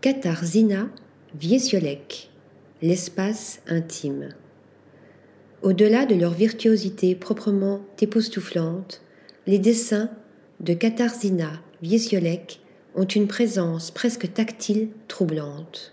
Katarzina Wiesiolek, l'espace intime. Au-delà de leur virtuosité proprement époustouflante, les dessins de Katarzina Wiesiolek ont une présence presque tactile troublante.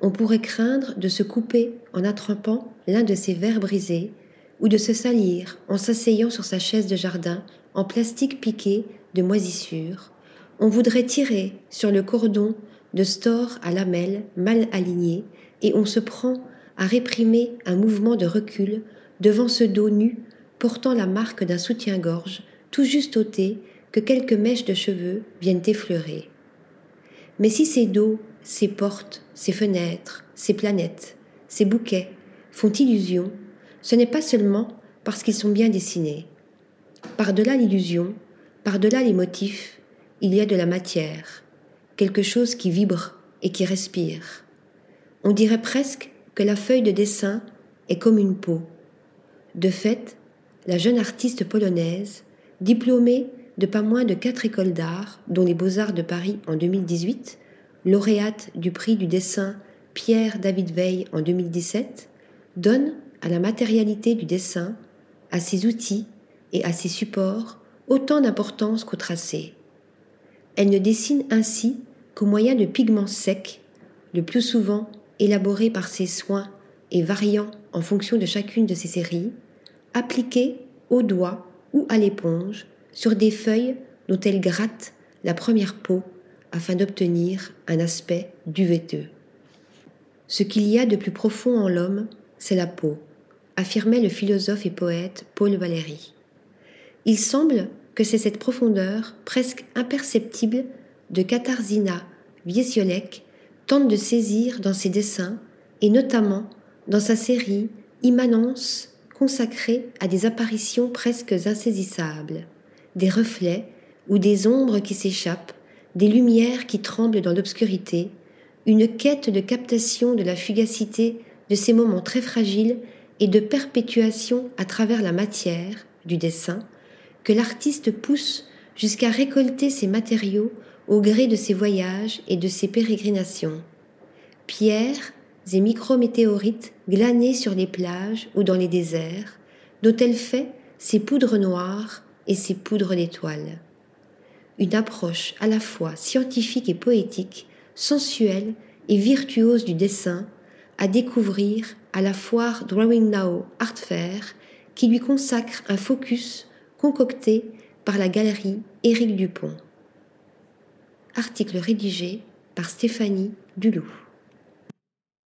On pourrait craindre de se couper en attrapant l'un de ses verres brisés ou de se salir en s'asseyant sur sa chaise de jardin en plastique piqué de moisissure. On voudrait tirer sur le cordon de store à lamelles mal aligné et on se prend à réprimer un mouvement de recul devant ce dos nu portant la marque d'un soutien-gorge tout juste ôté que quelques mèches de cheveux viennent effleurer. Mais si ces dos, ces portes, ces fenêtres, ces planètes, ces bouquets font illusion, ce n'est pas seulement parce qu'ils sont bien dessinés. Par-delà l'illusion, par-delà les motifs, il y a de la matière, quelque chose qui vibre et qui respire. On dirait presque que la feuille de dessin est comme une peau. De fait, la jeune artiste polonaise, diplômée de pas moins de quatre écoles d'art, dont les Beaux-Arts de Paris en 2018, lauréate du prix du dessin Pierre David Veil en 2017, donne à la matérialité du dessin, à ses outils et à ses supports autant d'importance qu'au tracé. Elle ne dessine ainsi moyen de pigments secs, le plus souvent élaborés par ses soins et variant en fonction de chacune de ses séries, appliqués au doigt ou à l'éponge sur des feuilles dont elle gratte la première peau afin d'obtenir un aspect duveteux. Ce qu'il y a de plus profond en l'homme, c'est la peau, affirmait le philosophe et poète Paul Valéry. Il semble que c'est cette profondeur presque imperceptible de Katarzyna Wiesiolek tente de saisir dans ses dessins et notamment dans sa série Immanence consacrée à des apparitions presque insaisissables, des reflets ou des ombres qui s'échappent, des lumières qui tremblent dans l'obscurité, une quête de captation de la fugacité de ces moments très fragiles et de perpétuation à travers la matière du dessin que l'artiste pousse jusqu'à récolter ses matériaux au gré de ses voyages et de ses pérégrinations. Pierres et micrométéorites glanés sur les plages ou dans les déserts, dont elle fait ses poudres noires et ses poudres d'étoiles. Une approche à la fois scientifique et poétique, sensuelle et virtuose du dessin, à découvrir à la foire Drawing Now Art Fair, qui lui consacre un focus concocté par la galerie Éric Dupont. Article rédigé par Stéphanie Duloup.